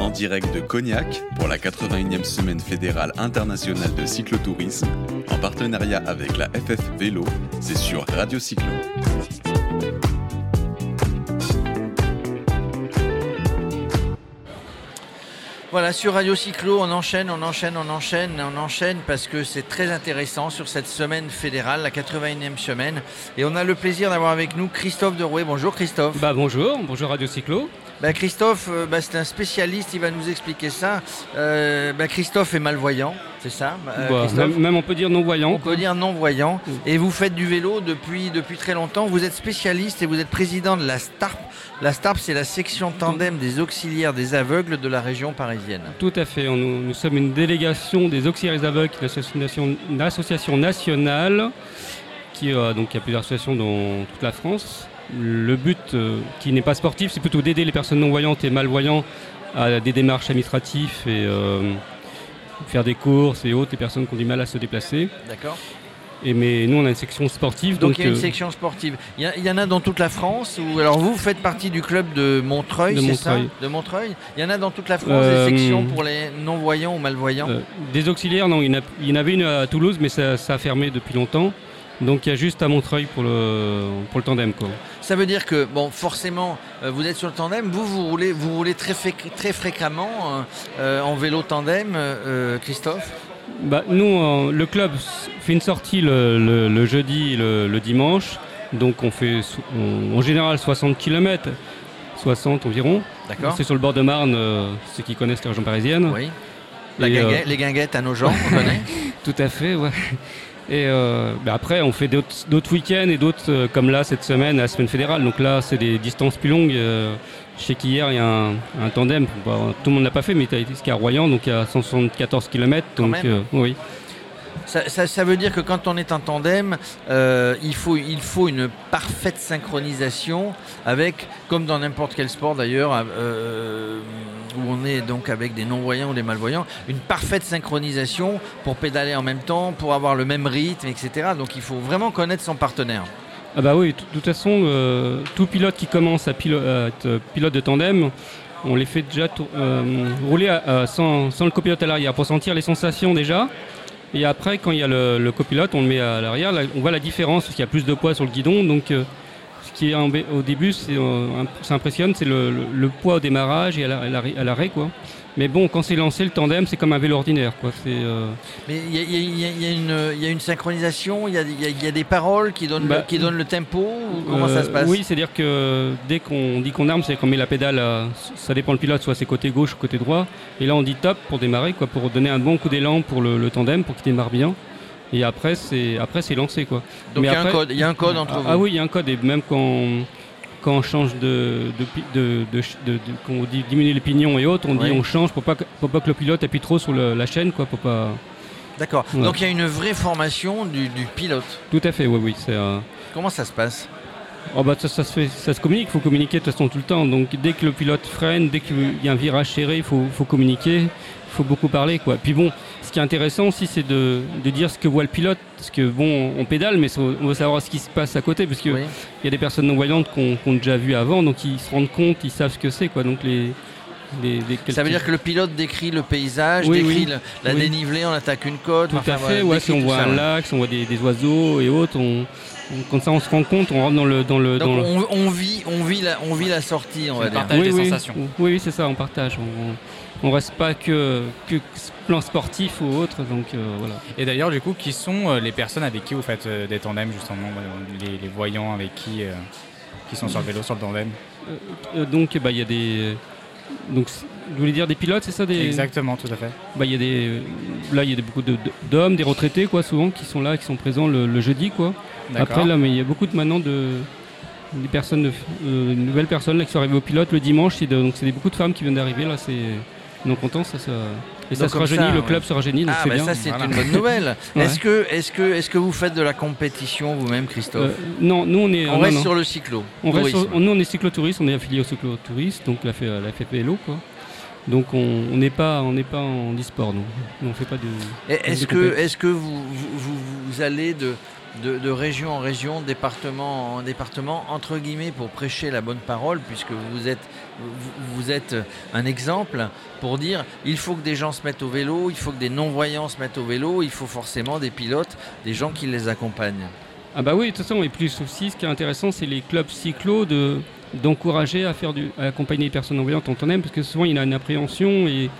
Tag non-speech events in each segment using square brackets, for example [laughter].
En direct de Cognac pour la 81e semaine fédérale internationale de cyclotourisme, en partenariat avec la FF Vélo, c'est sur Radio Cyclo. Voilà, sur Radio Cyclo, on enchaîne, on enchaîne, on enchaîne, on enchaîne parce que c'est très intéressant sur cette semaine fédérale, la 81e semaine. Et on a le plaisir d'avoir avec nous Christophe Derouet. Bonjour Christophe. Bah bonjour, bonjour Radio Cyclo. Bah, Christophe, euh, bah, c'est un spécialiste, il va nous expliquer ça. Euh, bah, Christophe est malvoyant, c'est ça euh, Bah, même, même on peut dire non-voyant. On peut dire non-voyant. Et vous faites du vélo depuis, depuis très longtemps. Vous êtes spécialiste et vous êtes président de la STARP. La STARP, c'est la section tandem des auxiliaires des aveugles de la région parisienne. Tout à fait, nous, nous sommes une délégation des auxiliaires aveugles, est l'association- une association nationale qui, euh, donc, qui a plusieurs associations dans toute la France. Le but, euh, qui n'est pas sportif, c'est plutôt d'aider les personnes non-voyantes et malvoyantes à des démarches administratives et euh, faire des courses et autres, les personnes qui ont du mal à se déplacer. D'accord Et, mais nous, on a une section sportive. Donc, Donc, il y a une euh, section sportive. Il y, a- il y en a dans toute la France ou alors vous faites partie du club de Montreuil, De c'est ça. De Montreuil. Il y en a dans toute la France Euh, des sections pour les non-voyants ou malvoyants. Euh, des auxiliaires, non, il y, en a- il y en avait une à Toulouse, mais ça, ça a fermé depuis longtemps. Donc il y a juste à Montreuil pour le, pour le tandem. Quoi. Ça veut dire que bon, forcément, euh, vous êtes sur le tandem. Vous, vous roulez, vous roulez très, très fréquemment euh, euh, en vélo tandem, euh, Christophe? Bah, nous, le club fait une sortie le, le- le jeudi et le, dimanche. Donc on fait on- en général 60 km, 60 environ. D'accord. C'est sur le bord de Marne, ceux qui connaissent la région parisienne. Oui. La Et, guinguette- les guinguettes à nos gens, on connaît. [laughs] Tout à fait, ouais. Et euh, bah après, on fait d'autres week-ends et d'autres, euh, comme là, cette semaine, à la semaine fédérale. Donc là, c'est des distances plus longues. Euh, je sais qu'hier, il y a un, un tandem. Tout le monde ne l'a pas fait, mais il a été jusqu'à Royan, donc il y a 174 km. Donc, oui. Ça, ça- ça veut dire que quand on est en tandem, euh, il, faut, il faut une parfaite synchronisation avec, comme dans n'importe quel sport d'ailleurs, euh, où on est donc avec des non-voyants ou des malvoyants, une parfaite synchronisation pour pédaler en même temps, pour avoir le même rythme, etc. Donc il faut vraiment connaître son partenaire. Ah bah oui, de toute façon, euh, tout pilote qui commence à, être pilote de tandem, on les fait déjà euh, rouler sans, sans le copilote à l'arrière pour sentir les sensations déjà. Et après, quand il y a le, le copilote, on le met à l'arrière. On voit la différence parce qu'il y a plus de poids sur le guidon. Donc, euh, qui est au début, c'est, euh, ça impressionne, c'est le, le- le poids au démarrage et à l'arrêt, quoi. Mais bon, quand c'est lancé, le tandem, c'est comme un vélo ordinaire, quoi. Euh, Mais il y a, y y y une- synchronisation, il y a, des paroles qui donnent, Bah, le, qui donnent le tempo, ou comment ça Euh, se passe? Oui, c'est-à-dire que dès qu'on dit qu'on arme, c'est qu'on met la pédale, à- ça dépend le pilote, soit c'est côté gauche ou côté droit. Et là, on dit top pour démarrer, quoi, pour donner un bon coup d'élan pour le, le tandem, pour qu'il démarre bien. Et après, c'est après c'est lancé, quoi. Donc il y a un après- code, il y a un code entre Ah, vous. ah oui, il y a un code. Et même quand, quand on change de, de, de, quand on dit diminuer les pignons et autres, on dit on change pour pas que, pour pas que le pilote appuie trop sur le- la chaîne, quoi, pour pas. D'accord. Ouais. Donc il y a une vraie formation du, du pilote. Tout à fait, oui, oui. C'est. euh, Comment ça se passe? Oh bah ça, ça se fait, ça se communique, il faut communiquer de toute façon tout le temps. Donc dès que le pilote freine, dès qu'il y a un virage serré, il faut, faut communiquer, il faut beaucoup parler. Quoi. Puis bon, ce qui est intéressant aussi, c'est de, de dire ce que voit le pilote. Parce que bon, on pédale, mais on veut savoir ce qui se passe à côté. Parce qu'il Oui. y a des personnes non-voyantes qu'on qu'on a déjà vues avant, donc ils se rendent compte, ils savent ce que c'est. Quoi. Donc les, les, les- Ça veut dire que le pilote décrit le paysage, Oui, décrit oui. le- la Oui. dénivelée, on attaque une côte. Tout enfin, à fait, ouais, si on voit ça, un ouais. lac, si on voit des, des oiseaux et autres, on, on- comme ça on se rend compte, on rentre dans le... Dans le, Donc dans le- on, vit, on, vit la, on vit la sortie, on va dire. partage. des oui, sensations. Oui, oui, c'est ça, on partage. On, on reste pas que, que plan sportif ou autre, donc euh, voilà. Et d'ailleurs, du coup, qui sont euh, les personnes avec qui vous faites euh, des tandems, justement, euh, les, les voyants avec qui, euh, qui sont sur le vélo, sur le tandem? Euh, donc, bah, il y a des. Donc, vous voulez dire des pilotes, c'est ça des... Exactement, tout à fait. Bah, y a des. Là, il y a des- beaucoup de- d'hommes, des retraités, quoi, souvent, qui sont là, qui sont présents le, le jeudi, quoi. D'accord. Après, là, mais il y a beaucoup de maintenant de. Des personnes, de, euh, nouvelles personnes là, qui sont arrivées au pilote le dimanche. de- donc, c'est beaucoup de femmes qui viennent d'arriver, là, c'est. Non content, ça, ça. Et ça Donc, se comme rajeunit, ça, le club se rajeunit, donc Ah, bah bien. ça c'est Voilà. une bonne nouvelle. [laughs] Ouais. Est-ce que, est que, est que vous faites de la compétition vous-même, Christophe Euh, non, nous on est. On non, reste non. sur le cyclo. On reste sur- nous, on est cyclotouriste, on est affilié au cyclotouriste, donc la, la FFPLO, quoi. Donc on n'est pas, on n'est pas en e-sport, on fait pas de. Est-ce que, compétition. est que vous, vous- vous allez de, de, région en région, département en département, entre guillemets, pour prêcher la bonne parole, puisque vous êtes vous, vous êtes un exemple pour dire il faut que des gens se mettent au vélo, il faut que des non-voyants se mettent au vélo, il faut forcément des pilotes, des gens qui les accompagnent. Ah bah oui, de toute façon, et plus aussi, ce qui est intéressant, c'est les clubs cyclo de d'encourager à faire du, à accompagner les personnes non-voyantes en tandem, parce que souvent il a une appréhension et,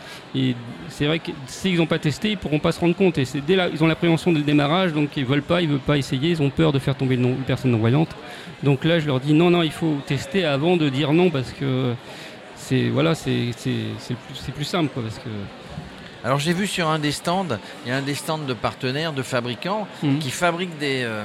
c'est vrai que s'ils n'ont pas testé, ils pourront pas se rendre compte. Et dès là, ils ont l'appréhension dès démarrage, donc ils veulent pas, ils veulent pas essayer, ils ont peur de faire tomber une, personne non-voyante. Donc là, je leur dis non, non, il faut tester avant de dire non, parce que c'est voilà, c'est plus, plus simple, parce que Alors j'ai vu sur un des stands, il y a un des stands de partenaires, de fabricants, Mhm. qui fabriquent des, euh,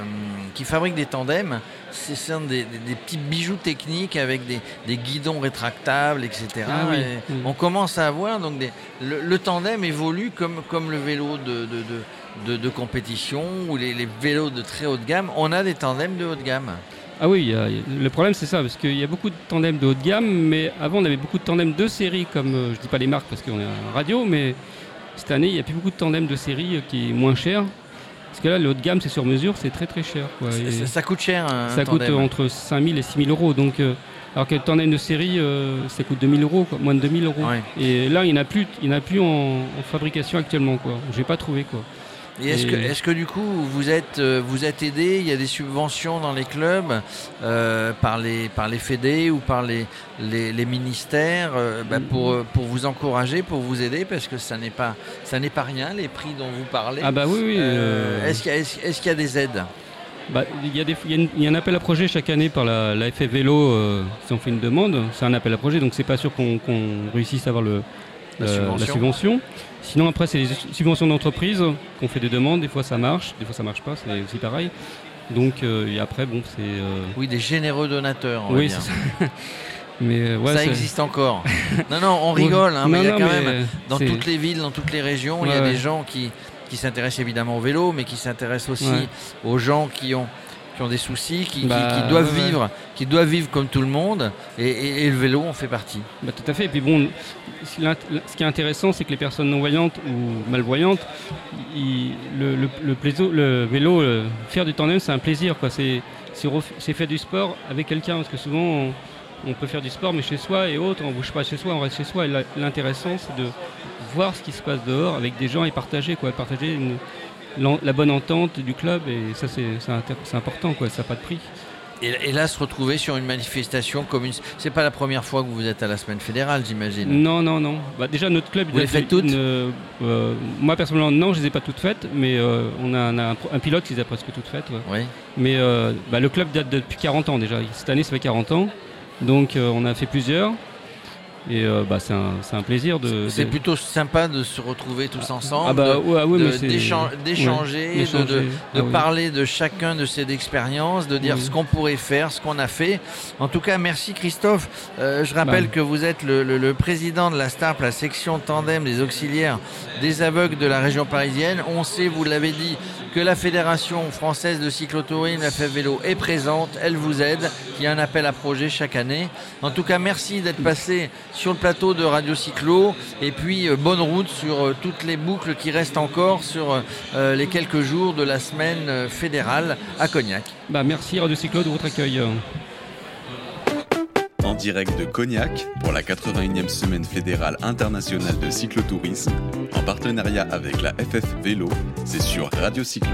qui fabriquent des tandems. Ce sont des, des- des petits bijoux techniques avec des, des guidons rétractables, etc. Ah oui, Et oui. On commence à avoir donc des, le, le tandem évolue comme, comme le vélo de, de, de, de- de compétition ou les, les vélos de très haut de gamme. On a des tandems de haut de gamme. Ah oui, le problème c'est ça, parce qu'il y a beaucoup de tandems de haut de gamme, mais avant on avait beaucoup de tandems de série, comme euh, je dis pas les marques parce qu'on est en radio, mais cette année il n'y a plus beaucoup de tandems de série euh, qui est moins cher. Parce que là, le haut de gamme c'est sur mesure, c'est très très cher. quoi. Et Ça, ça coûte cher un ça coûte tandem. euh, entre 5000 et 6000 euros. Donc, euh, alors que le tandem de série, ça coûte 2000 euros, quoi, moins de 2000 euros. Ouais. Et là, il n'y en a plus, il y en a plus en, en fabrication actuellement. Quoi. J'ai pas trouvé quoi. Et est-ce que, est-ce que du coup vous êtes, euh, vous êtes aidé Il y a des subventions dans les clubs euh, par les par les fédés ou par les les, les ministères euh, bah, pour pour vous encourager, pour vous aider parce que ça n'est pas ça n'est pas rien les prix dont vous parlez. Ah bah oui, oui. Euh, est-ce qu'il y y a des aides? Bah, il, y a y y un appel à projet chaque année par la, la FF Vélo si on fait une demande. C'est un appel à projet, donc c'est pas sûr qu'on qu'on réussisse à avoir le, La euh, subvention. subvention. Sinon après c'est les subventions d'entreprise qu'on fait des demandes, des fois ça marche, des fois ça marche pas, c'est aussi pareil. Donc euh, et après bon c'est euh, Oui, des généreux donateurs. On va oui dire. ça. [laughs] Mais euh, ouais, ça existe encore. [laughs] non, non, on rigole, hein, mais il y a non, quand même dans c'est- toutes les villes, dans toutes les régions, il y a Ouais, des gens qui, qui s'intéressent évidemment au vélo, mais qui s'intéressent aussi Ouais. aux gens qui ont, qui ont des soucis, qui, Bah, qui doivent ouais, vivre, qui doivent vivre comme tout le monde, et, et- et le vélo en fait partie. Bah, tout à fait. Et puis bon, ce qui est- intéressant, c'est que les personnes non-voyantes ou malvoyantes, ils- le, le- le plaiso- le vélo, euh, faire du tandem, c'est un plaisir. quoi. C'est faire du sport avec quelqu'un. Parce que souvent, on, on peut faire du sport, mais chez soi et autres, on bouge pas chez soi, on reste chez soi. L'intéressant, c'est de voir ce qui se passe dehors avec des gens et partager. Quoi. Partager une- la bonne entente du club. Et ça, c'est important. Quoi. Ça n'a pas de prix. Et, là, se retrouver sur une manifestation comme une. C'est pas la première fois que vous êtes à la semaine fédérale, j'imagine. Non, non, non. Bah, déjà, notre club. Vous les faites toutes une- euh, Moi, personnellement, non, je les ai pas toutes faites, mais euh, on a un, un- un pilote qui les a presque toutes faites. ouais. Oui. Mais euh, bah, le club date depuis 40 ans déjà. Cette année, ça fait 40 ans. Donc, euh, on a fait plusieurs. Et euh, bah, c'est un, plaisir de. C'est de- plutôt sympa de se retrouver tous ensemble. Ah bah ouais, ah ouais, d'échanger, ouais, de- Ah oui. parler de chacun de ses expériences, de dire Oui. ce qu'on pourrait faire, ce qu'on a fait. En tout cas, merci Christophe. Euh, je rappelle Bah. que vous êtes le, le- le président de la STARP, la section tandem des auxiliaires des aveugles de la région parisienne. On sait, vous l'avez dit, que la Fédération française de cyclotourisme, la Vélo, est présente, elle vous aide, il y a un appel à projet chaque année. En tout cas, merci d'être passé sur le plateau de Radio Cyclo et puis euh, bonne route sur euh, toutes les boucles qui restent encore sur euh, les quelques jours de la semaine fédérale à Cognac. Bah, merci Radio Cyclo de votre accueil. Direct de Cognac pour la 81e semaine fédérale internationale de cyclotourisme, en partenariat avec la FF Vélo, c'est sur Radio Cyclo.